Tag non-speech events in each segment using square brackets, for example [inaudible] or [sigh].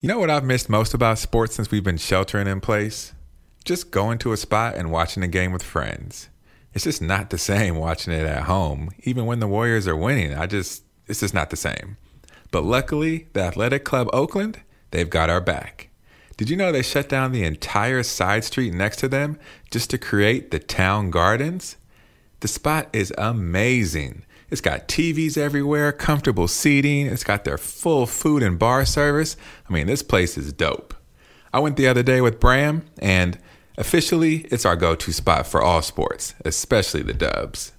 You know what I've missed most about sports since we've been sheltering in place? Just going to a spot and watching a game with friends. It's just not the same watching it at home. Even when the Warriors are winning, I just, it's just not the same. But luckily, the Athletic Club Oakland, they've got our back. Did you know they shut down the entire side street next to them just to create the town gardens? The spot is amazing. It's got TVs everywhere, comfortable seating. It's got their full food and bar service. I mean, this place is dope. I went the other day with Bram, and officially, it's our go to spot for all sports, especially the dubs.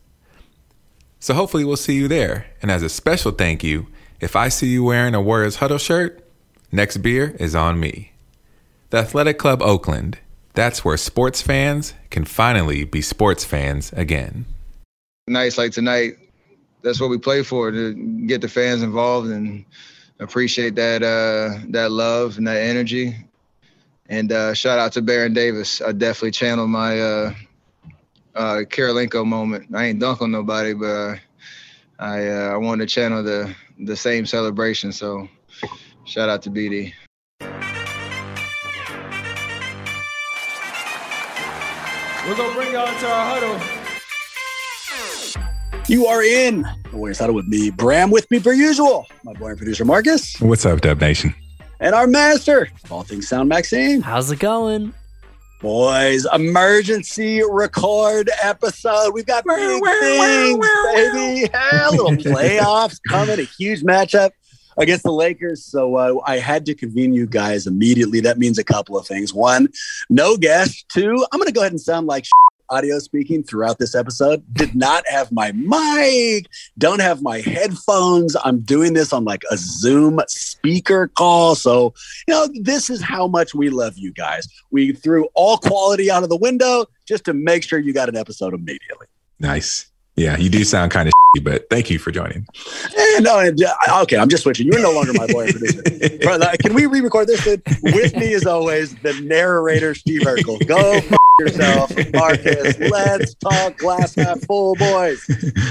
So hopefully, we'll see you there. And as a special thank you, if I see you wearing a Warriors Huddle shirt, next beer is on me. The Athletic Club Oakland, that's where sports fans can finally be sports fans again. Nights like tonight, that's what we play for to get the fans involved and appreciate that uh, that love and that energy. And uh, shout out to Baron Davis. I definitely channeled my uh, uh, Kirilenko moment. I ain't dunk on nobody, but uh, I uh, I wanted to channel the the same celebration. So shout out to BD. We're gonna bring y'all into our huddle. You are in the Warriors Huddle with me, Bram, with me per usual, my boy and producer Marcus. What's up, Dub Nation? And our master of all things sound, Maxime. How's it going? Boys, emergency record episode. We've got big things, baby. Yeah, little playoffs coming, a huge matchup against the Lakers. So uh, I had to convene you guys immediately. That means a couple of things. One, no guest. Two, I'm going to go ahead and sound like audio speaking throughout this episode. Did not have my mic, don't have my headphones. I'm doing this on like a Zoom speaker call. So, you know, this is how much we love you guys. We threw all quality out of the window just to make sure you got an episode immediately. Nice. Yeah, you do sound kind of but thank you for joining. And, no, uh, okay, I'm just switching. You're no longer my boy producer. [laughs] Can we re-record this? With me, as always, the narrator, Steve Urkel. Go [laughs] yourself, Marcus. Let's talk glass half full, boys.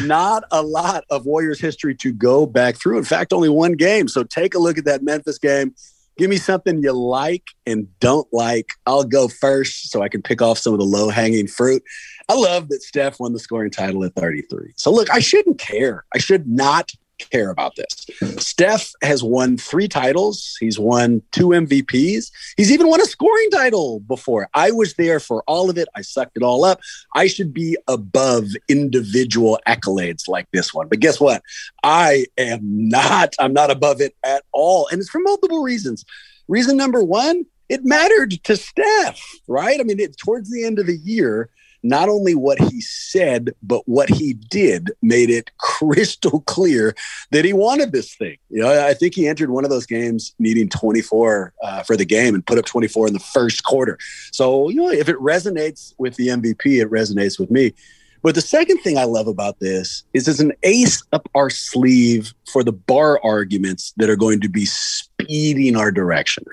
Not a lot of Warriors history to go back through. In fact, only one game. So take a look at that Memphis game. Give me something you like and don't like. I'll go first so I can pick off some of the low hanging fruit. I love that Steph won the scoring title at 33. So look, I shouldn't care. I should not care about this. Steph has won three titles. He's won two MVPs. He's even won a scoring title before. I was there for all of it. I sucked it all up. I should be above individual accolades like this one. But guess what? I am not. I'm not above it at all. And it's for multiple reasons. Reason number one, it mattered to Steph, right? I mean, it, towards the end of the year, not only what he said, but what he did made it [laughs] crystal clear that he wanted this thing. You know, I think he entered one of those games needing 24 uh, for the game and put up 24 in the first quarter. So, you know, if it resonates with the MVP, it resonates with me. But the second thing I love about this is it's an ace up our sleeve for the bar arguments that are going to be speeding our direction.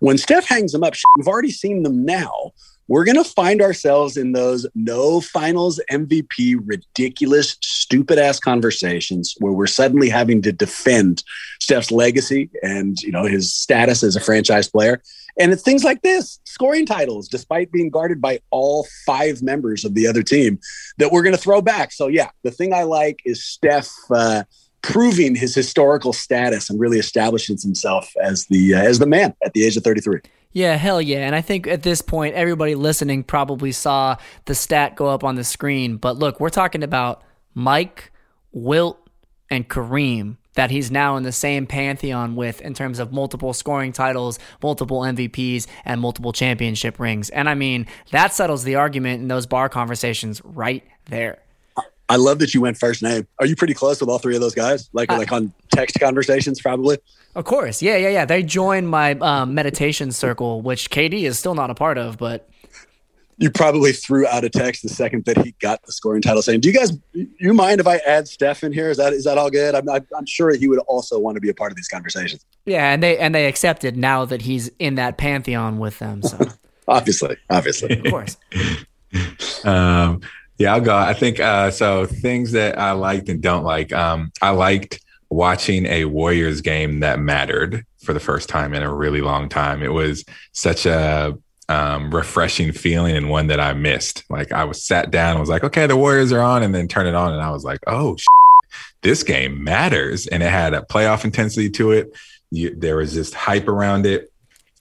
When Steph hangs them up, [laughs] we've already seen them now we're going to find ourselves in those no finals MVP, ridiculous, stupid ass conversations where we're suddenly having to defend Steph's legacy and, you know, his status as a franchise player. And it's things like this scoring titles, despite being guarded by all five members of the other team, that we're going to throw back. So, yeah, the thing I like is Steph. Uh, proving his historical status and really establishing himself as the uh, as the man at the age of 33. Yeah, hell yeah. And I think at this point, everybody listening probably saw the stat go up on the screen. But look, we're talking about Mike, Wilt, and Kareem that he's now in the same pantheon with in terms of multiple scoring titles, multiple MVPs, and multiple championship rings. And I mean, that settles the argument in those bar conversations right there. I love that you went first name. Are you pretty close with all three of those guys? Like, uh, like on text conversations, probably. Of course, yeah, yeah, yeah. They joined my um, meditation circle, which KD is still not a part of, but you probably threw out a text the second that he got the scoring title, saying, "Do you guys, you mind if I add Steph in here? Is that is that all good?" I'm, I'm sure he would also want to be a part of these conversations. Yeah, and they and they accepted now that he's in that pantheon with them. So [laughs] obviously, obviously, of course. [laughs] um, yeah, I'll go. I think uh, so. Things that I liked and don't like. Um, I liked watching a Warriors game that mattered for the first time in a really long time. It was such a um, refreshing feeling and one that I missed. Like I was sat down, I was like, okay, the Warriors are on, and then turn it on, and I was like, oh, this game matters, and it had a playoff intensity to it. You, there was just hype around it.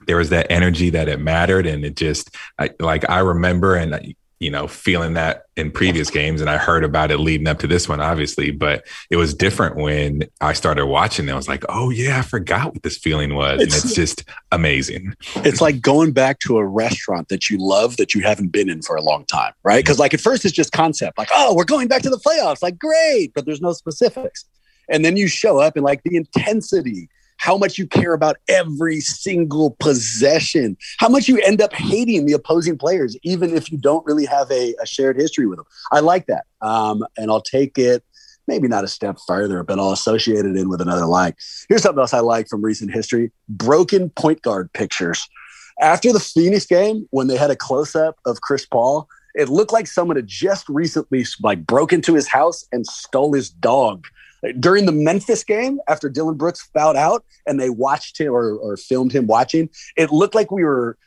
There was that energy that it mattered, and it just I, like I remember, and you know, feeling that in previous games. And I heard about it leading up to this one, obviously, but it was different when I started watching it. I was like, oh, yeah, I forgot what this feeling was. It's, and it's just amazing. It's like going back to a restaurant that you love that you haven't been in for a long time, right? Because, like, at first it's just concept, like, oh, we're going back to the playoffs. Like, great, but there's no specifics. And then you show up and, like, the intensity how much you care about every single possession, how much you end up hating the opposing players, even if you don't really have a, a shared history with them. I like that. Um, and I'll take it maybe not a step further, but I'll associate it in with another like. Here's something else I like from recent history broken point guard pictures. After the Phoenix game, when they had a close up of Chris Paul, it looked like someone had just recently like broke into his house and stole his dog during the Memphis game, after Dillon Brooks fouled out and they watched him or, or filmed him watching, it looked like we were,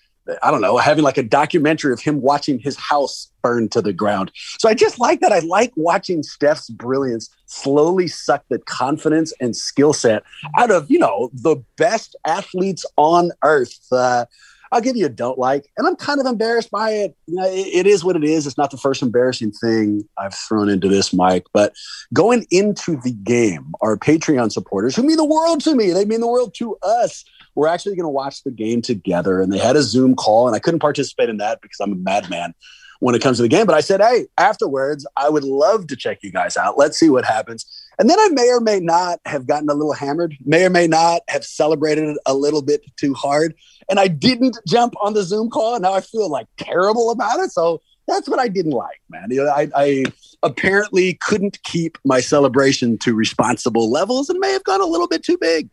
I don't know, having like a documentary of him watching his house burn to the ground. So I just like that. I like watching Steph's brilliance slowly suck the confidence and skill set out of, you know, the best athletes on earth. Uh, I'll give you a don't like, and I'm kind of embarrassed by it. You know, it, it is what it is. It's not the first embarrassing thing I've thrown into this, mic, But going into the game, our Patreon supporters, who mean the world to me, they mean the world to us. We're actually going to watch the game together, and they had a Zoom call, and I couldn't participate in that because I'm a madman when it comes to the game. But I said, hey, afterwards, I would love to check you guys out. Let's see what happens. And then I may or may not have gotten a little hammered, may or may not have celebrated a little bit too hard. And I didn't jump on the Zoom call. And now I feel like terrible about it. So that's what I didn't like, man. You know, I, I apparently couldn't keep my celebration to responsible levels and may have gone a little bit too big.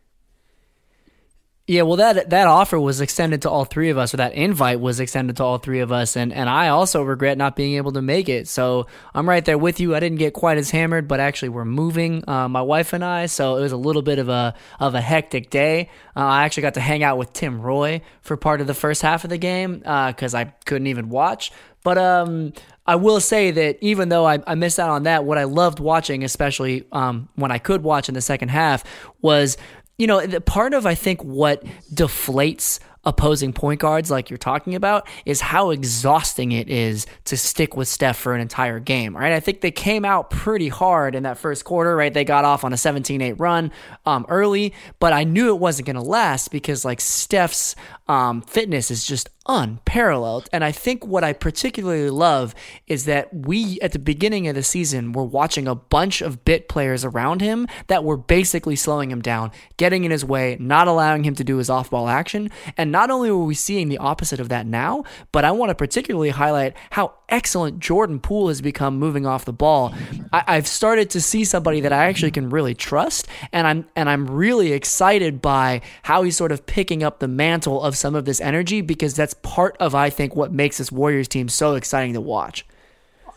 Yeah, well, that that offer was extended to all three of us, or that invite was extended to all three of us, and and I also regret not being able to make it. So I'm right there with you. I didn't get quite as hammered, but actually we're moving, uh, my wife and I. So it was a little bit of a of a hectic day. Uh, I actually got to hang out with Tim Roy for part of the first half of the game because uh, I couldn't even watch. But um, I will say that even though I, I, missed out on that, what I loved watching, especially um, when I could watch in the second half, was you know, the part of I think what deflates opposing point guards like you're talking about is how exhausting it is to stick with Steph for an entire game, right? I think they came out pretty hard in that first quarter, right? They got off on a 17-8 run um, early, but I knew it wasn't going to last because like Steph's um, fitness is just unparalleled. And I think what I particularly love is that we, at the beginning of the season, were watching a bunch of bit players around him that were basically slowing him down, getting in his way, not allowing him to do his off ball action. And not only were we seeing the opposite of that now, but I want to particularly highlight how excellent Jordan Poole has become moving off the ball. I, have started to see somebody that I actually can really trust, and I'm and I'm really excited by how he's sort of picking up the mantle of some of this energy because that's part of I think what makes this Warriors team so exciting to watch.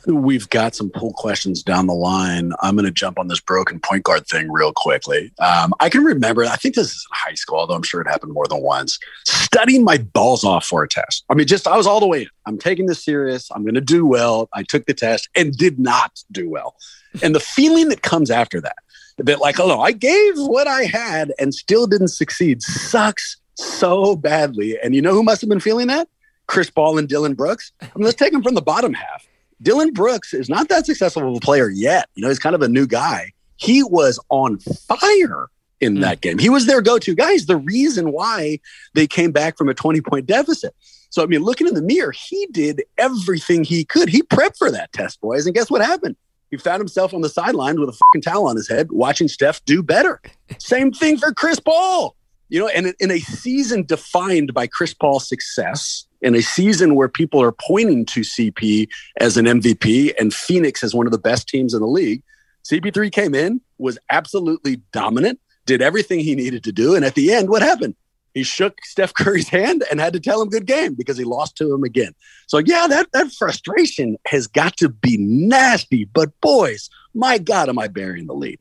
We've got some Poole questions down the line. I'm going to jump on this broken point guard thing real quickly. Um, I can remember, I think this is in high school, although I'm sure it happened more than once, studying my balls off for a test. I mean, just I was all the way in. I'm taking this serious. I'm going to do well. I took the test and did not do well. And the feeling that comes after that, that like, oh no, I gave what I had and still didn't succeed, sucks so badly. And you know who must have been feeling that? Chris Paul and Dillon Brooks. I mean, let's take them from the bottom half. Dillon Brooks is not that successful of a player yet. You know, he's kind of a new guy. He was on fire in mm. that game. He was their go-to guy. He's the reason why they came back from a 20-point deficit. So, I mean, looking in the mirror, he did everything he could. He prepped for that test, boys. And guess what happened? He found himself on the sidelines with a fucking towel on his head, watching Steph do better. Same thing for Chris Paul. You know, and in a season defined by Chris Paul's success, in a season where people are pointing to CP as an MVP and Phoenix as one of the best teams in the league, CP3 came in, was absolutely dominant, did everything he needed to do. And at the end, what happened? He shook Steph Curry's hand and had to tell him good game because he lost to him again. So yeah, that that frustration has got to be nasty. But boys, my God, am I burying the lead?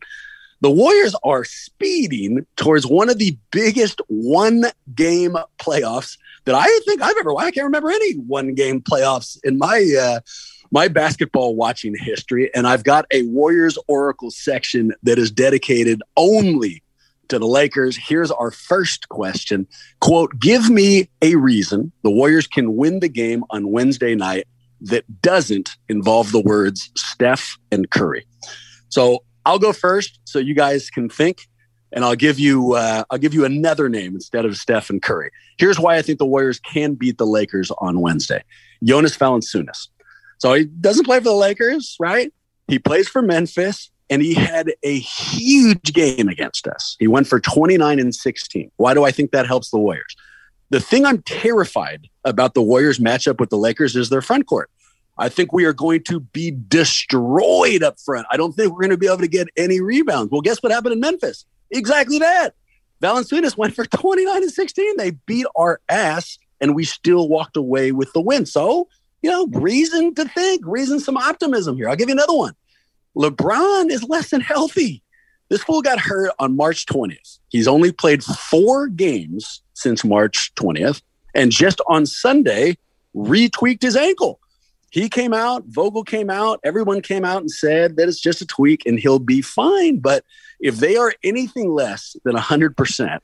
The Warriors are speeding towards one of the biggest one game playoffs that I think I've ever. I can't remember any one game playoffs in my uh, my basketball watching history, and I've got a Warriors Oracle section that is dedicated only to the Lakers. Here's our first question. Quote, give me a reason the Warriors can win the game on Wednesday night that doesn't involve the words Steph and Curry. So I'll go first so you guys can think and I'll give you uh, I'll give you another name instead of Steph and Curry. Here's why I think the Warriors can beat the Lakers on Wednesday. Jonas Valanciunas. So he doesn't play for the Lakers, right? He plays for Memphis and he had a huge game against us. He went for 29 and 16. Why do I think that helps the Warriors? The thing I'm terrified about the Warriors matchup with the Lakers is their front court. I think we are going to be destroyed up front. I don't think we're going to be able to get any rebounds. Well, guess what happened in Memphis? Exactly that. Valanciunas [laughs] went for 29 and 16. They beat our ass, and we still walked away with the win. So, you know, reason to think, reason some optimism here. I'll give you another one. LeBron is less than healthy. This fool got hurt on March 20th. He's only played four games since March 20th, and just on Sunday, retweaked his ankle. He came out, Vogel came out, everyone came out and said that it's just a tweak and he'll be fine. But if they are anything less than 100%,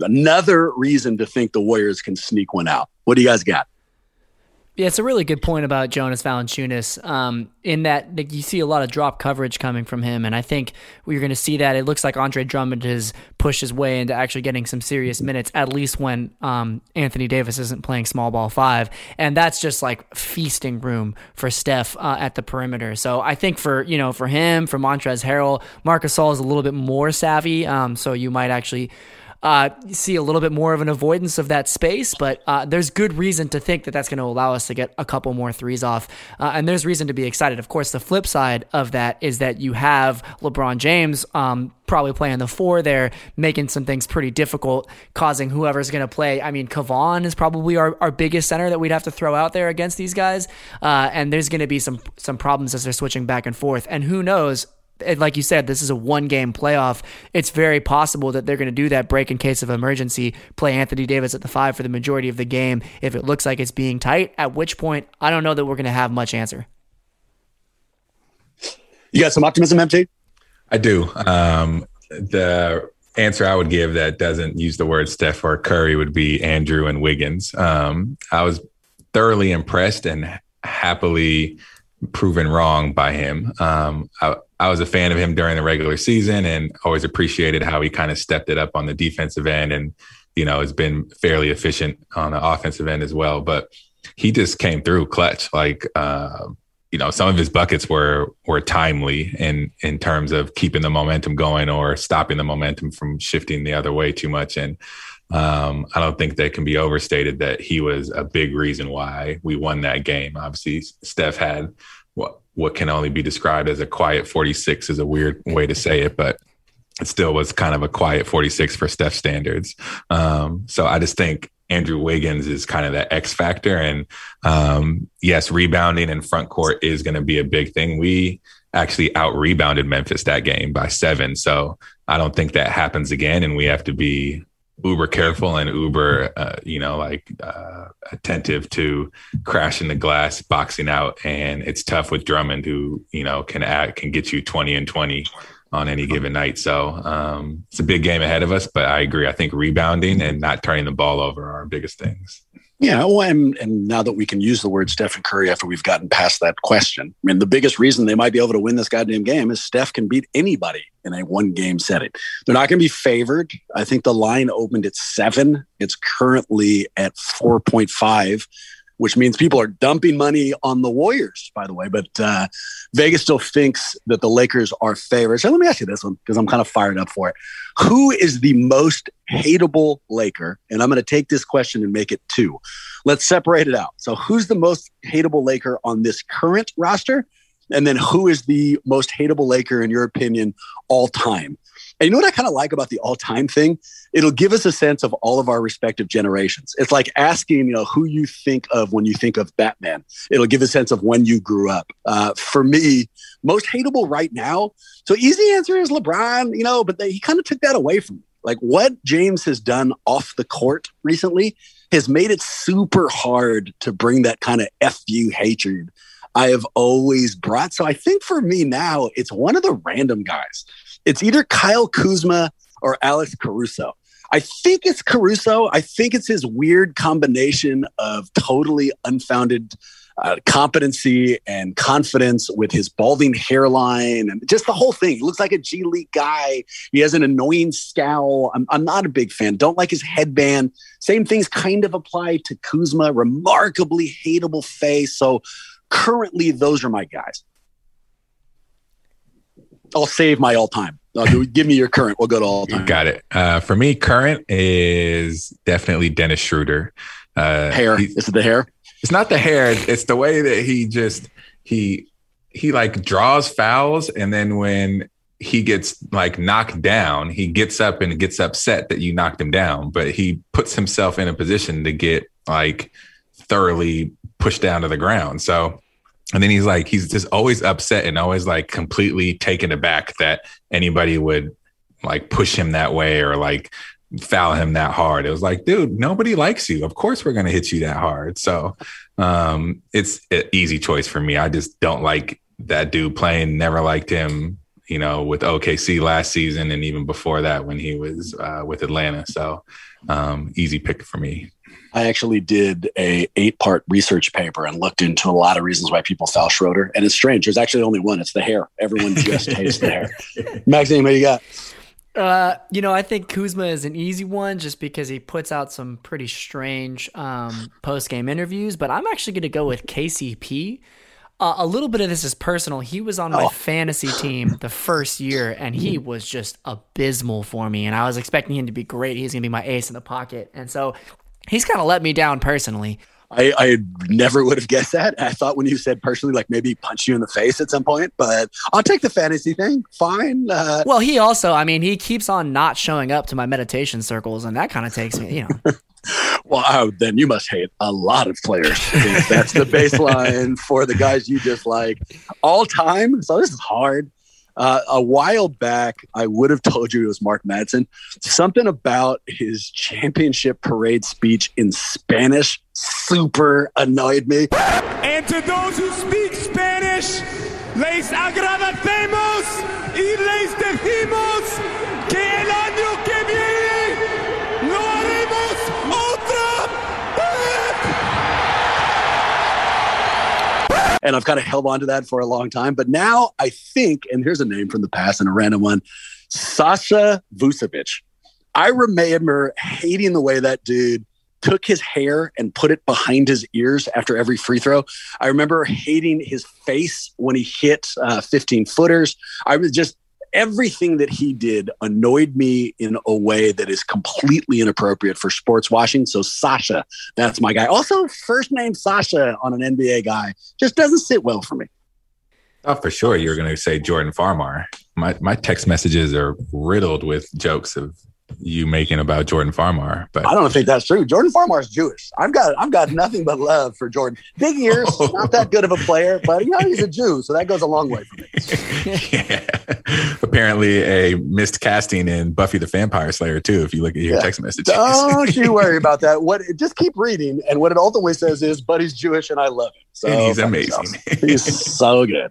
another reason to think the Warriors can sneak one out. What do you guys got? Yeah, it's a really good point about Jonas Valanciunas. Um, in that like, you see a lot of drop coverage coming from him, and I think we're going to see that. It looks like Andre Drummond has pushed his way into actually getting some serious minutes, at least when um, Anthony Davis isn't playing small ball five, and that's just like feasting room for Steph uh, at the perimeter. So I think for you know for him, for Montrezl Harrell, Marcus Gasol is a little bit more savvy, um, so you might actually uh, see a little bit more of an avoidance of that space, but uh, there's good reason to think that that's going to allow us to get a couple more threes off. Uh, and there's reason to be excited. Of course, the flip side of that is that you have LeBron James um, probably playing the four there, making some things pretty difficult, causing whoever's going to play. I mean, Kevon is probably our, our biggest center that we'd have to throw out there against these guys. Uh, and there's going to be some some problems as they're switching back and forth. And who knows? Like you said, this is a one game playoff. It's very possible that they're going to do that break in case of emergency, play Anthony Davis at the five for the majority of the game if it looks like it's being tight, at which point I don't know that we're going to have much answer. You got some optimism, MT? I do. Um, the answer I would give that doesn't use the word Steph or Curry would be Andrew and Wiggins. Um, I was thoroughly impressed and happily proven wrong by him. Um, I, I was a fan of him during the regular season and always appreciated how he kind of stepped it up on the defensive end and, you know, has been fairly efficient on the offensive end as well. But he just came through clutch. Like, uh, you know, some of his buckets were were timely in in terms of keeping the momentum going or stopping the momentum from shifting the other way too much. And um, I don't think that can be overstated that he was a big reason why we won that game. Obviously, Steph had what what can only be described as a quiet 46 is a weird way to say it, but it still was kind of a quiet 46 for Steph standards. Um, so I just think Andrew Wiggins is kind of that X factor. And um, yes, rebounding and front court is going to be a big thing. We actually out rebounded Memphis that game by seven. So I don't think that happens again. And we have to be uber careful and uber uh, you know like uh, attentive to crashing the glass boxing out. And it's tough with drummond who you know can act can get you 20 and 20 on any given night. So um, it's a big game ahead of us but i agree. I think rebounding and not turning the ball over are our biggest things yeah, well, and, and now that we can use the word Stephen Curry after we've gotten past that question, I mean, the biggest reason they might be able to win this goddamn game is Steph can beat anybody in a one game setting. They're not going to be favored. I think the line opened at seven. It's currently at 4.5 which means people are dumping money on the Warriors, by the way. But uh, Vegas still thinks that the Lakers are favorites. So let me ask you this one because I'm kind of fired up for it. Who is the most hateable Laker? And I'm going to take this question and make it two. Let's separate it out. So, who's the most hateable Laker on this current roster? And then, who is the most hateable Laker, in your opinion, all time? And you know what I kind of like about the all time thing? It'll give us a sense of all of our respective generations. It's like asking, you know, who you think of when you think of Batman. It'll give a sense of when you grew up. Uh, for me, most hateable right now. So easy answer is LeBron, you know, but they, he kind of took that away from me. Like what James has done off the court recently has made it super hard to bring that kind of FU hatred I have always brought. So I think for me now, it's one of the random guys. It's either Kyle Kuzma or Alex Caruso. I think it's Caruso. I think it's his weird combination of totally unfounded uh, competency and confidence with his balding hairline and just the whole thing. He looks like a G League guy. He has an annoying scowl. I'm, I'm not a big fan. Don't like his headband. Same things kind of apply to Kuzma. Remarkably hateable face. So currently, those are my guys. I'll save my all time. give me your current. We'll go to all time. Got it. Uh, for me, current is definitely Dennis Schroeder. Uh, hair. Is it the hair? It's not the hair. It's the way that he just he he like draws fouls, and then when he gets like knocked down, he gets up and gets upset that you knocked him down, but he puts himself in a position to get like thoroughly pushed down to the ground. So and then he's like he's just always upset and always like completely taken aback that anybody would like push him that way or like foul him that hard. It was like dude nobody likes you. Of course we're going to hit you that hard. So um it's an easy choice for me. I just don't like that dude playing. Never liked him you know with okc last season and even before that when he was uh, with atlanta. So um easy pick for me I actually did a eight part research paper and looked into a lot of reasons why people foul Schroeder. And it's strange. There's actually only one. It's the hair. Everyone just hates the hair. [laughs] Maxime, what do you got? Uh, you know, I think Kuzma is an easy one just because he puts out some pretty strange um, post game interviews. But I'm actually going to go with KCP. Uh, a little bit of this is personal. He was on my oh. fantasy team the first year, and he was just abysmal for me. And I was expecting him to be great. He's going to be my ace in the pocket. And so he's kind of let me down personally. I, I never would have guessed that. I thought when you said personally, like maybe punch you in the face at some point, but I'll take the fantasy thing. Fine. Uh, well, he also, I mean, he keeps on not showing up to my meditation circles, and that kind of takes me, you know. [laughs] well, oh, then you must hate a lot of players. that's the baseline for the guys you dislike all time. So this is hard. Uh, a while back, I would have [laughs] told you it was Mark Madsen. Something about his championship parade speech in Spanish super annoyed me. And to those who speak Spanish, les agradecemos y les decimos And I've kind of held on to that for a long time. But now I think, and here's a name from the past and a random one Sasha Vujacic. I remember hating the way that dude took his hair and put it behind his ears after every free throw. I remember hating his face when he hit uh, 15 footers. I was just everything that he did annoyed me in a way that is completely inappropriate for sports washing. So Sasha, that's my guy. Also, first name Sasha on an NBA guy just doesn't sit well for me. Oh, for sure. you're going to say Jordan Farmar. My my text messages are riddled with jokes of you making about Jordan Farmar, but I don't think that's true. Jordan Farmar is Jewish. I've got I've got nothing but love for Jordan. Big ears, [laughs] oh. not that good of a player, but you know he's a Jew, so that goes a long way for me. [laughs] yeah. Apparently, a missed casting in Buffy the Vampire Slayer too. If you look at your yeah. text messages, don't you worry [laughs] about that. What just keep reading, and what it ultimately says is, "But he's Jewish, and I love him." So and he's amazing. he's so good.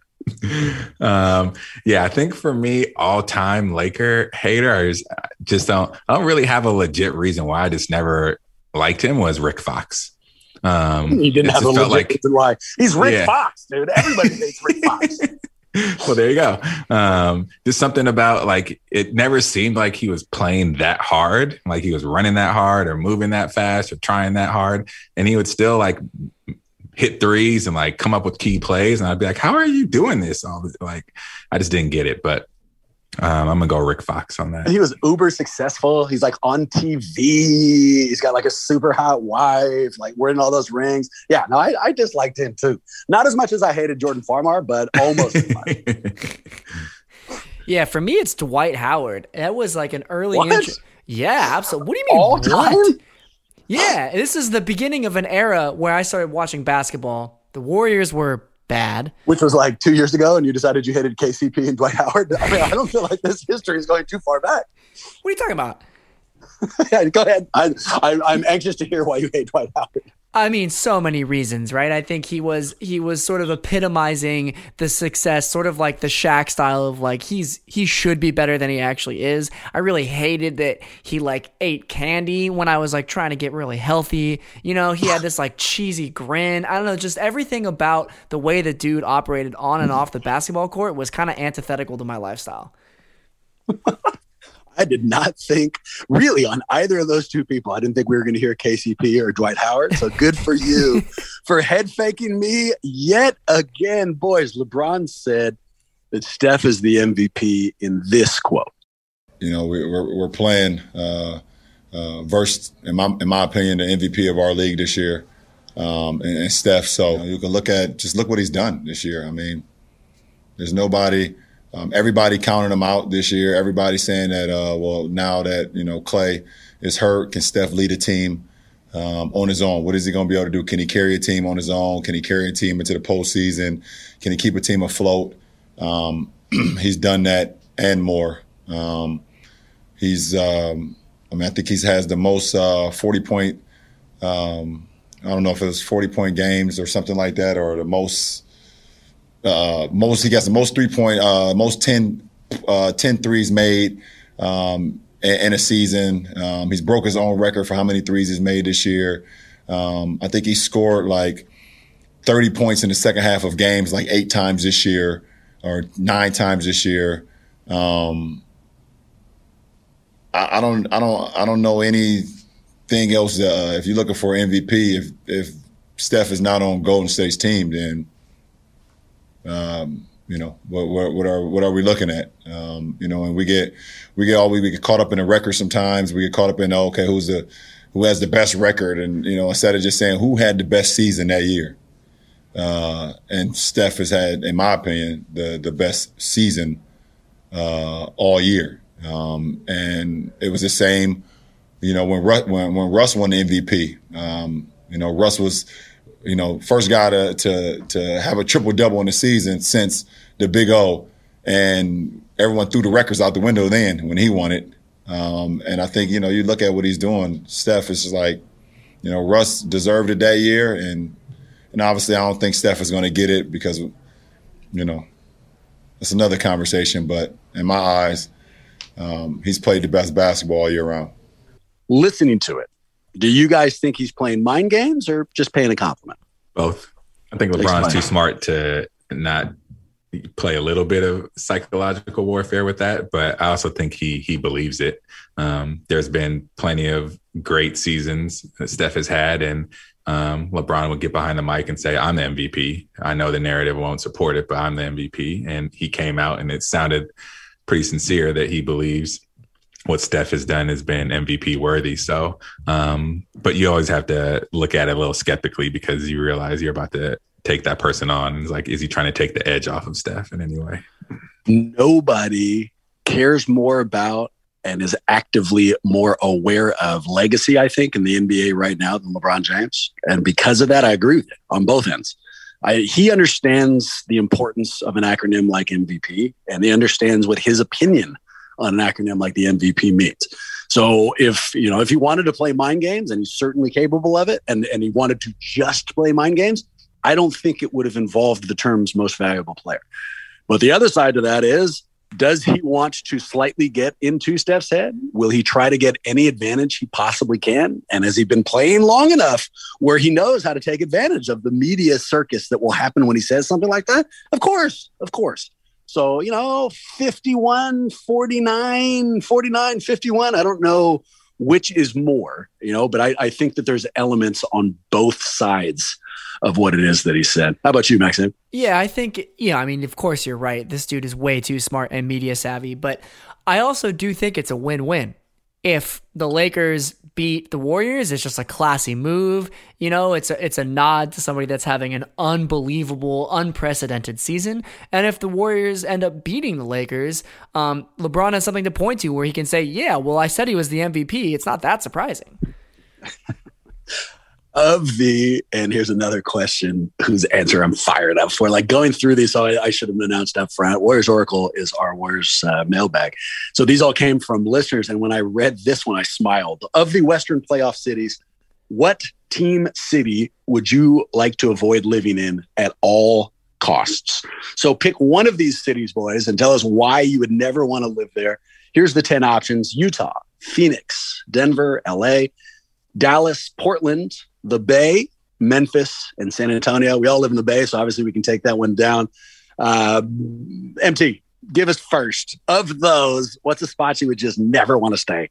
um, yeah, I think for me, all time Laker haters just don't. I don't really have a legit reason why. I just never liked him. Was Rick Fox. Um, you didn't have a legit like, reason why. He's Rick yeah. Fox, dude. Everybody hates Rick Fox. [laughs] well, there you go. Um, just something about like it never seemed like he was playing that hard, like he was running that hard or moving that fast or trying that hard, and he would still like hit threes and like come up with key plays. And I'd be like, how are you doing this? All this, like, I just didn't get it. But um, I'm gonna go Rick Fox on that. He was uber successful. He's like on TV. He's got like a super hot wife, like wearing all those rings. Yeah, no, I, I disliked him too. Not as much as I hated Jordan Farmar, but almost as much. [laughs] Yeah, for me, it's Dwight Howard. That was like an early. What? intro- yeah, absolutely. What do you mean? All what? time? Yeah, this is the beginning of an era where I started watching basketball. The Warriors were bad. Which was like two years ago, and you decided you hated KCP and Dwight Howard. [laughs] I mean, I don't feel like this history is going too far back. What are you talking about? [laughs] Yeah, go ahead. I, I, I'm anxious to hear why you hate Dwight Howard. I mean, so many reasons, right? I think he was he was sort of epitomizing the success, sort of like the Shaq style of like he's he should be better than he actually is. I really hated that he like ate candy when I was like trying to get really healthy. You know, he had this like cheesy grin. I don't know, just everything about the way the dude operated on and off the basketball court was kind of antithetical to my lifestyle. [laughs] I did not think really on either of those two people. I didn't think we were going to hear KCP or Dwight Howard. So good for you [laughs] for head faking me yet again. Boys, LeBron said that Steph is the MVP in this quote. You know, we, we're, we're playing uh, uh, versus, in my, in my opinion, the MVP of our league this year, um, and, and Steph. So you, know, you can look at just look what he's done this year. I mean, there's nobody. Um, everybody counting him out this year. Everybody saying that, uh, well, now that you know Clay is hurt, can Steph lead a team um, on his own? What is he going to be able to do? Can he carry a team on his own? Can he carry a team into the postseason? Can he keep a team afloat? Um, [clears throat] he's done that and more. Um, he's, um, I mean, I think he's has the most uh, forty point. Um, I don't know if it was forty point games or something like that, or the most uh, most he gets the most three point, uh, most 10, uh, 10 threes made um, in, a season. Um, he's broke his own record for how many threes he's made this year. Um, I think he scored like 30 points in the second half of games like eight times this year or nine times this year. Um, I, I, don't, I don't, I don't know anything else. Uh, if you're looking for MVP, if if Steph is not on Golden State's team, then um, you know what, what, what, are what are we looking at? Um, you know, and we get we get all we, we get caught up in the record sometimes. We get caught up in oh, okay, who's the who has the best record, and you know, instead of just saying who had the best season that year. Uh, and Steph has had, in my opinion, the the best season uh, all year. Um, and it was the same, you know, when Russ, when, when Russ won the MVP. Um, you know, Russ was you know, first guy to to to have a triple double in the season since the Big O, and everyone threw the records out the window then when he won it. Um, and I think you know you look at what he's doing. Steph is like, you know, Russ deserved it that year, and and obviously I don't think Steph is going to get it because, you know, it's another conversation. But in my eyes, um, he's played the best basketball all year round. Listening to it, do you guys think he's playing mind games or just paying a compliment? Both. I think LeBron's too smart to not play a little bit of psychological warfare with that, but I also think he he believes it. Um, there's been plenty of great seasons that Steph has had, and um, LeBron would get behind the mic and say, "I'm the MVP." I know the narrative won't support it, but I'm the MVP, and he came out and it sounded pretty sincere that he believes what Steph has done has been MVP worthy. So, um, but you always have to look at it a little skeptically because you realize you're about to take that person on. And it's like, is he trying to take the edge off of Steph in any way? Nobody cares more about and is actively more aware of legacy, I think, in the NBA right now than LeBron James. And because of that, I agree with it on both ends. I, he understands the importance of an acronym like MVP, and he understands what his opinion on an acronym like the MVP means. So if you know if he wanted to play mind games, and he's certainly capable of it, and and he wanted to just play mind games, I don't think it would have involved the terms most valuable player. But the other side to that is, does he want to slightly get into Steph's head? Will he try to get any advantage he possibly can? And has he been playing long enough where he knows how to take advantage of the media circus that will happen when he says something like that? Of course, of course. So, you know, 51, 49, 49, 51. I don't know which is more, you know, but I, I think that there's elements on both sides of what it is that he said. How about you, Maxime? Yeah, I think, yeah, I mean, of course you're right. This dude is way too smart and media savvy, but I also do think it's a win win if the Lakers beat the Warriors, it's just a classy move. You know, it's a it's a nod to somebody that's having an unbelievable, unprecedented season. And if the Warriors end up beating the Lakers, um, LeBron has something to point to where he can say, "Yeah, well, I said he was the MVP. It's not that surprising." [laughs] of the and here's another question whose answer i'm fired up for. Like going through these so i, I should have announced up front warriors oracle is our warriors uh, mailbag. So these all came from listeners and when i read this one i smiled. Of the western playoff cities what team city would you like to avoid living in at all costs? So pick one of these cities boys and tell us why you would never want to live there. Here's the 10 options. Utah phoenix denver la Dallas, Portland, the Bay, Memphis, and San Antonio. We all live in the Bay, so obviously we can take that one down. Uh, MT, give us first of those. What's a spot you would just never want to stay?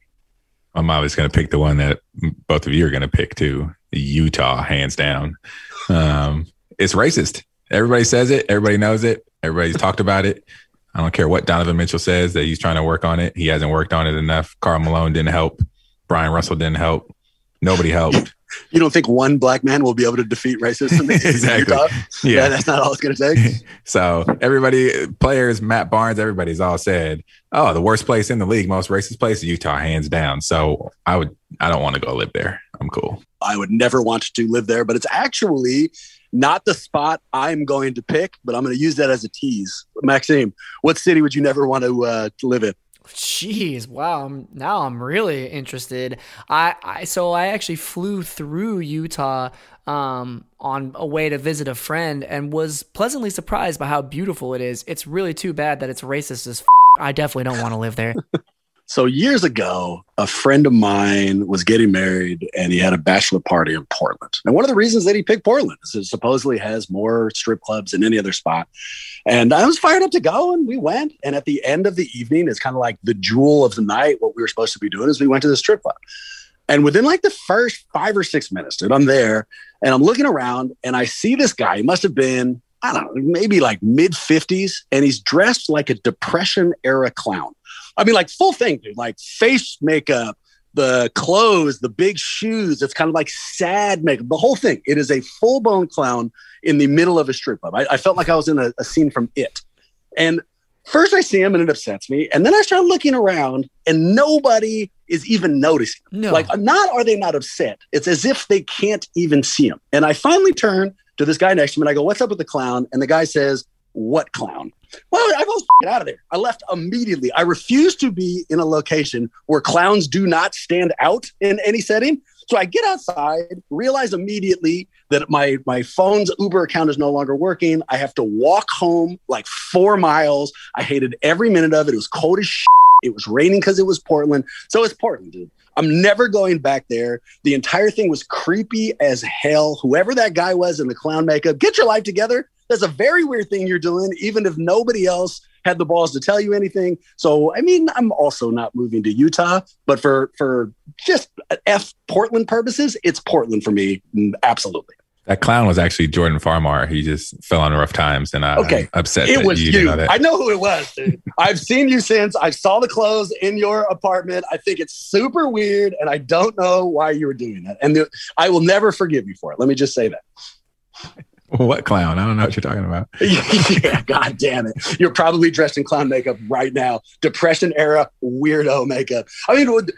I'm always going to pick the one that both of you are going to pick too. Utah, hands down. Um, it's racist. Everybody says it. Everybody knows it. Everybody's talked about it. I don't care what Donovan Mitchell says that he's trying to work on it. He hasn't worked on it enough. Karl Malone didn't help. Bryon Russell didn't help. Nobody helped. You don't think one black man will be able to defeat racism? [laughs] exactly. Yeah. yeah. that's not all it's going to take. [laughs] so everybody, players, Matt Barnes, everybody's all said, "Oh, the worst place in the league, most racist place, Utah, hands down." So I would, I don't want to go live there. I'm cool. I would never want to live there, but it's actually not the spot I'm going to pick. But I'm going to use that as a tease. Maxime, what city would you never want to, uh, to live in? Jeez, wow! I'm, now I'm really interested. I, I so I actually flew through Utah um, on a way to visit a friend and was pleasantly surprised by how beautiful it is. It's really too bad that it's racist as. F- I definitely don't want to live there. [laughs] So years ago, a friend of mine was getting married and he had a bachelor party in Portland. And one of the reasons that he picked Portland is it supposedly has more strip clubs than any other spot. And I was fired up to go and we went. And at the end of the evening, it's kind of like the jewel of the night. What we were supposed to be doing is we went to the strip club. And within like the first five or six minutes, dude, I'm there and I'm looking around and I see this guy. He must have been, I don't know, maybe like mid 50s. And he's dressed like a Depression era clown. I mean, like full thing, dude, like face makeup, the clothes, the big shoes. It's kind of like sad makeup, the whole thing. It is a full blown clown in the middle of a strip club. I, I felt like I was in a, a scene from It. And first I see him and it upsets me. And then I start looking around and nobody is even noticing. No. Like, not are they not upset? It's as if they can't even see him. And I finally turn to this guy next to me and I go, What's up with the clown? And the guy says, What clown? Well, I was out of there. I left immediately. I refuse to be in a location where clowns do not stand out in any setting. So I get outside, realize immediately that my my phone's Uber account is no longer working. I have to walk home like four miles. I hated every minute of it. It was cold as shit. It was raining because it was Portland. So it's Portland, dude. I'm never going back there. The entire thing was creepy as hell. Whoever that guy was in the clown makeup, get your life together. That's a very weird thing you're doing, even if nobody else had the balls to tell you anything. So, I mean, I'm also not moving to Utah, but for for just F Portland purposes, it's Portland for me. Mm, absolutely. That clown was actually Jordan Farmar. He just fell on rough times, and I okay. upset. It was you. you. Know I know who it was. Dude. [laughs] I've seen you since. I saw the clothes in your apartment. I think it's super weird, and I don't know why you were doing that. And the, I will never forgive you for it. Let me just say that. What clown? I don't know what you're talking about. [laughs] yeah, god damn it. You're probably dressed in clown makeup right now. Depression era weirdo makeup. I mean, would,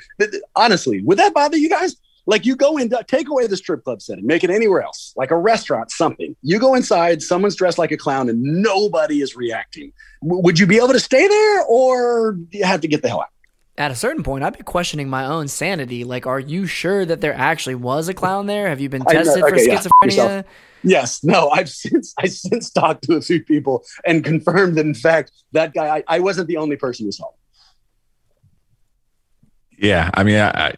honestly, would that bother you guys? Like you go in, take away the strip club setting, make it anywhere else, like a restaurant, something. You go inside, someone's dressed like a clown, and nobody is reacting. W- would you be able to stay there, or do you have to get the hell out? At a certain point, I'd be questioning my own sanity. Like, are you sure that there actually was a clown there? Have you been [laughs] tested okay, for schizophrenia? Yeah, Yes, no, I've [laughs] since I since talked to a few people and confirmed that in fact that guy I, I wasn't the only person who saw. Him. Yeah, I mean, I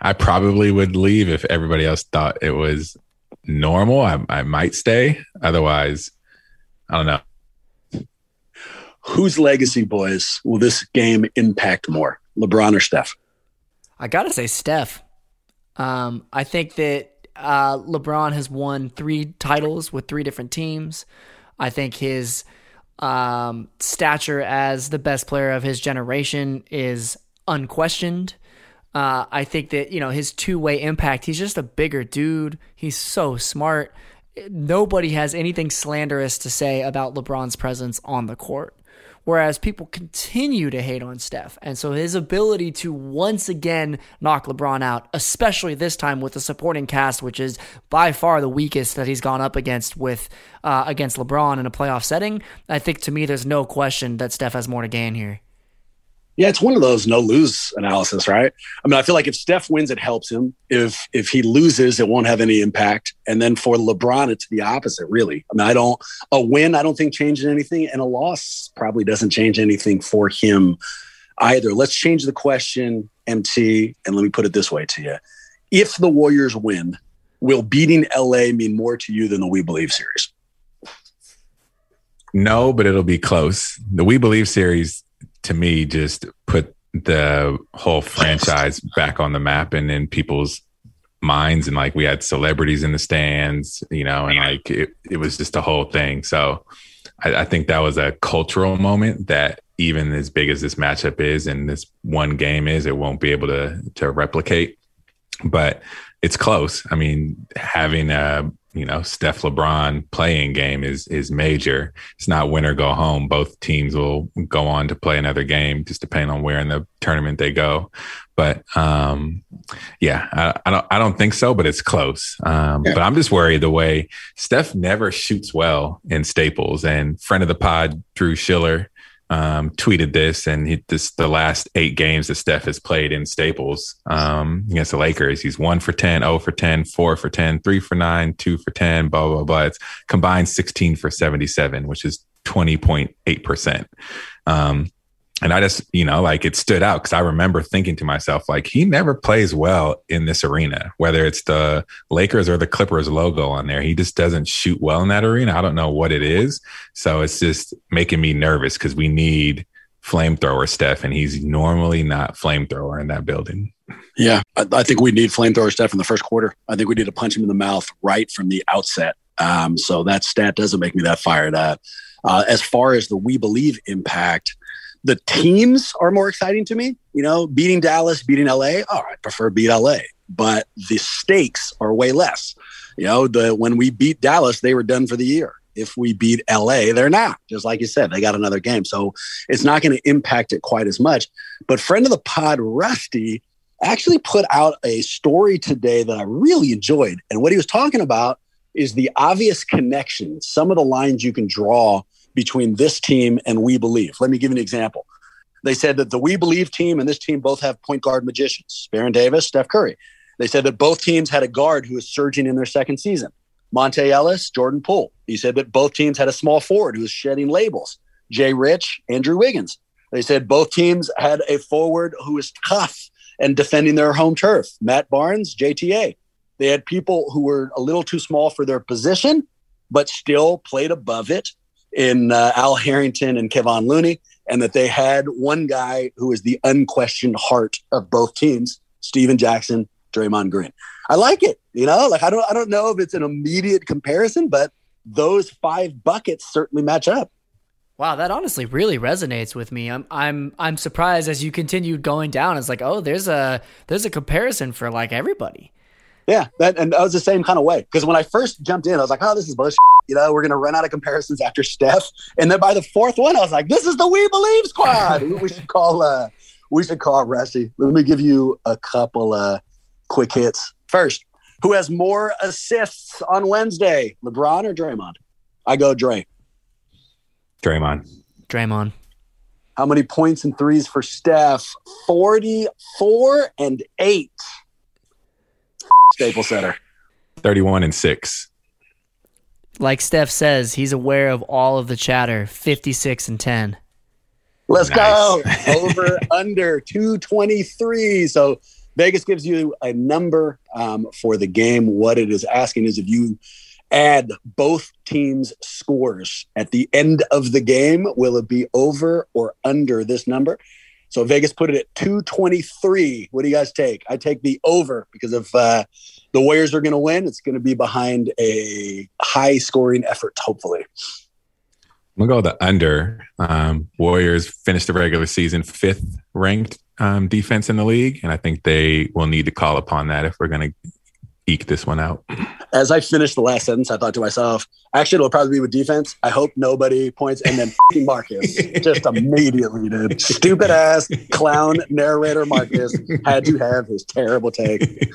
I probably would leave if everybody else thought it was normal. I, I might stay. Otherwise, I don't know. Whose legacy, boys, will this game impact more, LeBron or Steph? I gotta say, Steph. Um, I think that uh, LeBron has won three titles with three different teams. I think his um, stature as the best player of his generation is unquestioned. Uh, I think that, you know, his two way impact, he's just a bigger dude. He's so smart. Nobody has anything slanderous to say about LeBron's presence on the court. Whereas people continue to hate on Steph. And so his ability to once again knock LeBron out, especially this time with the supporting cast, which is by far the weakest that he's gone up against with uh, against LeBron in a playoff setting, I think to me there's no question that Steph has more to gain here. Yeah, it's one of those no lose analysis, right? I mean, I feel like if Steph wins, it helps him. If if he loses, it won't have any impact. And then for LeBron, it's the opposite, really. I mean, I don't a win, I don't think changes anything, and a loss probably doesn't change anything for him either. Let's change the question, MT, and let me put it this way to you: If the Warriors win, will beating LA mean more to you than the We Believe series? No, but it'll be close. The We Believe series to me just put the whole franchise back on the map and in people's minds. And like we had celebrities in the stands you know and like it, it was just a whole thing. So I, I think that was a cultural moment that even as big as this matchup is and this one game is it won't be able to to replicate. But it's close. I mean having a you know Steph LeBron playing game is is major. It's not win or go home. Both teams will go on to play another game, just depending on where in the tournament they go. But um, yeah, I, I don't I don't think so, but it's close. Um, yeah. But I'm just worried the way Steph never shoots well in Staples. And friend of the pod, Drew Schiller, um, tweeted this, and he, this the last eight games that Steph has played in Staples um, against the Lakers. He's one for 10, 0 for 10, 4 for 10, 3 for 9, 2 for 10, blah, blah, blah. It's combined 16 for 77, which is 20.8%. Um, and I just, you know, like it stood out because I remember thinking to myself, like, he never plays well in this arena, whether it's the Lakers or the Clippers logo on there. He just doesn't shoot well in that arena. I don't know what it is. So it's just making me nervous because we need flamethrower Steph, and he's normally not flamethrower in that building. Yeah, I, I think we need flamethrower Steph in the first quarter. I think we need to punch him in the mouth right from the outset. Um, so that stat doesn't make me that fired up. Uh, as far as the we believe impact, the teams are more exciting to me. You know, beating Dallas, beating LA. Oh, I prefer beat LA, but the stakes are way less. You know, the when we beat Dallas, they were done for the year. If we beat LA, they're not. Just like you said, they got another game, so it's not going to impact it quite as much. But friend of the pod, Rusty, actually put out a story today that I really enjoyed, and what he was talking about is the obvious connection. Some of the lines you can draw between this team and We Believe. Let me give you an example. They said that the We Believe team and this team both have point guard magicians, Baron Davis, Steph Curry. They said that both teams had a guard who was surging in their second season, Monta Ellis, Jordan Poole. He said that both teams had a small forward who was shedding labels, Jay Rich, Andrew Wiggins. They said both teams had a forward who was tough and defending their home turf, Matt Barnes, JTA. They had people who were a little too small for their position, but still played above it in uh, Al Harrington and Kevon Looney, and that they had one guy who is the unquestioned heart of both teams, Stephen Jackson, Draymond Green. I like it. You know, like I don't I don't know if it's an immediate comparison, but those five buckets certainly match up. Wow, that honestly really resonates with me. I'm I'm I'm surprised as you continued going down. It's like, oh, there's a there's a comparison for like everybody. Yeah, that and that was the same kind of way. Because when I first jumped in, I was like, oh, this is bullshit. You know, we're gonna run out of comparisons after Steph. And then by the fourth one, I was like, this is the We Believe squad. we should call uh we should call Rusty. Let me give you a couple uh quick hits. First, who has more assists on Wednesday? LeBron or Draymond? I go Dray. Draymond. Draymond. How many points and threes for Steph? 44 and 8. Staples Center. 31 and 6. Like Steph says, he's aware of all of the chatter. 56 and 10. Let's nice. go. [laughs] Over under 223. So Vegas gives you a number um, for the game. What it is asking is if you add both teams' scores at the end of the game, will it be over or under this number? So Vegas put it at 223. What do you guys take? I take the over because if uh, the Warriors are going to win, it's going to be behind a high scoring effort, hopefully. I'm going to go the under. Um, Warriors finished the regular season fifth ranked um, defense in the league, and I think they will need to call upon that if we're going to eke this one out. As I finished the last sentence, I thought to myself, actually, it'll probably be with defense. I hope nobody points. And then [laughs] Marcus just immediately did. Stupid ass clown narrator Marcus had to have his terrible take.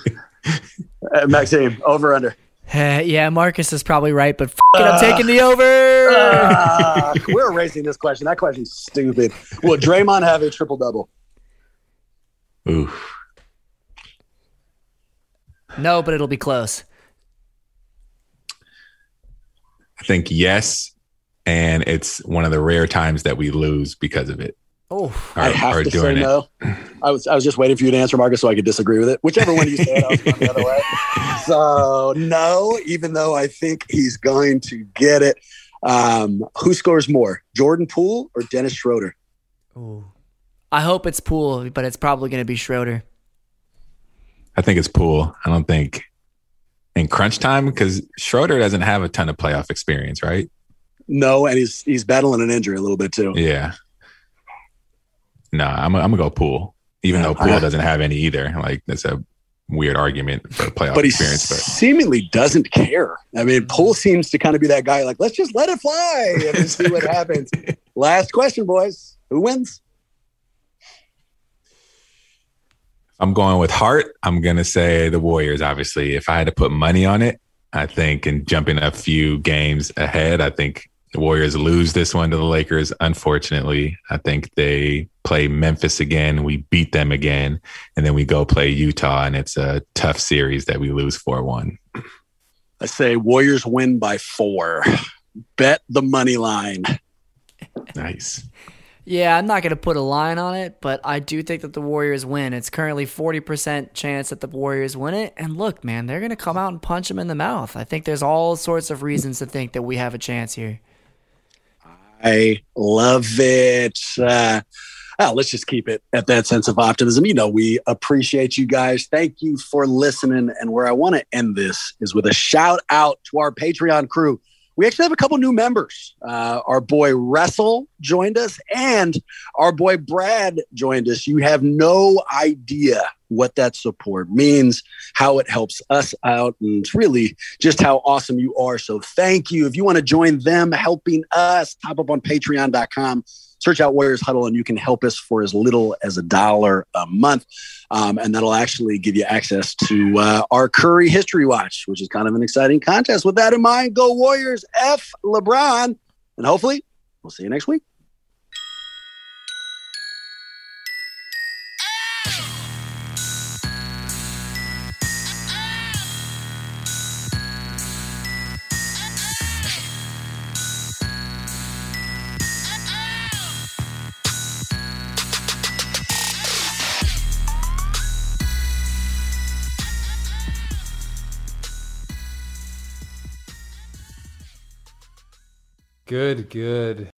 Uh, Maxime, over under. Uh, yeah, Marcus is probably right, but f- it, I'm taking the over. Uh, we're erasing this question. That question's stupid. Will Draymond have a triple double? Oof. No, but it'll be close. I think yes, and it's one of the rare times that we lose because of it. Oh, Or, I have to say doing it. no. I was I was just waiting for you to answer, Marcus, so I could disagree with it. Whichever one you said, I was going the other way. [laughs] So no, even though I think he's going to get it. Um, who scores more, Jordan Poole or Dennis Schroeder? I hope it's Poole, but it's probably going to be Schroeder. I think it's Poole. I don't think in crunch time because Schroeder doesn't have a ton of playoff experience, right? No, and he's he's battling an injury a little bit too. Yeah. Nah, I'm, I'm gonna go Poole, even though Poole doesn't have any either. Like that's a weird argument for playoff But experience. But seemingly doesn't care. I mean, Poole seems to kind of be that guy, like, let's just let it fly and see what happens. [laughs] Last question, boys. Who wins? I'm going with heart. I'm gonna say the Warriors. Obviously, if I had to put money on it, I think and jumping a few games ahead, I think the Warriors lose this one to the Lakers. Unfortunately, I think they play Memphis again. We beat them again, and then we go play Utah, and it's a tough series that we lose four one. I say Warriors win by four. Bet the money line. Nice. Yeah, I'm not going to put a line on it, but I do think that the Warriors win. It's currently 40% chance that the Warriors win it. And look, man, they're going to come out and punch them in the mouth. I think there's all sorts of reasons to think that we have a chance here. I love it. Uh, oh, let's just keep it at that sense of optimism. You know, we appreciate you guys. Thank you for listening. And where I want to end this is with a shout out to our Patreon crew. We actually have a couple new members. Uh, our boy Wrestle joined us, and our boy Brad joined us. You have no idea what that support means, how it helps us out, and really just how awesome you are. So thank you. If you want to join them helping us, hop up on patreon.com, search out Warriors Huddle, and you can help us for as little as a dollar a month. Um, and that'll actually give you access to uh, our Curry History Watch, which is kind of an exciting contest. With that in mind, go Warriors, F LeBron, and hopefully we'll see you next week. Good, good.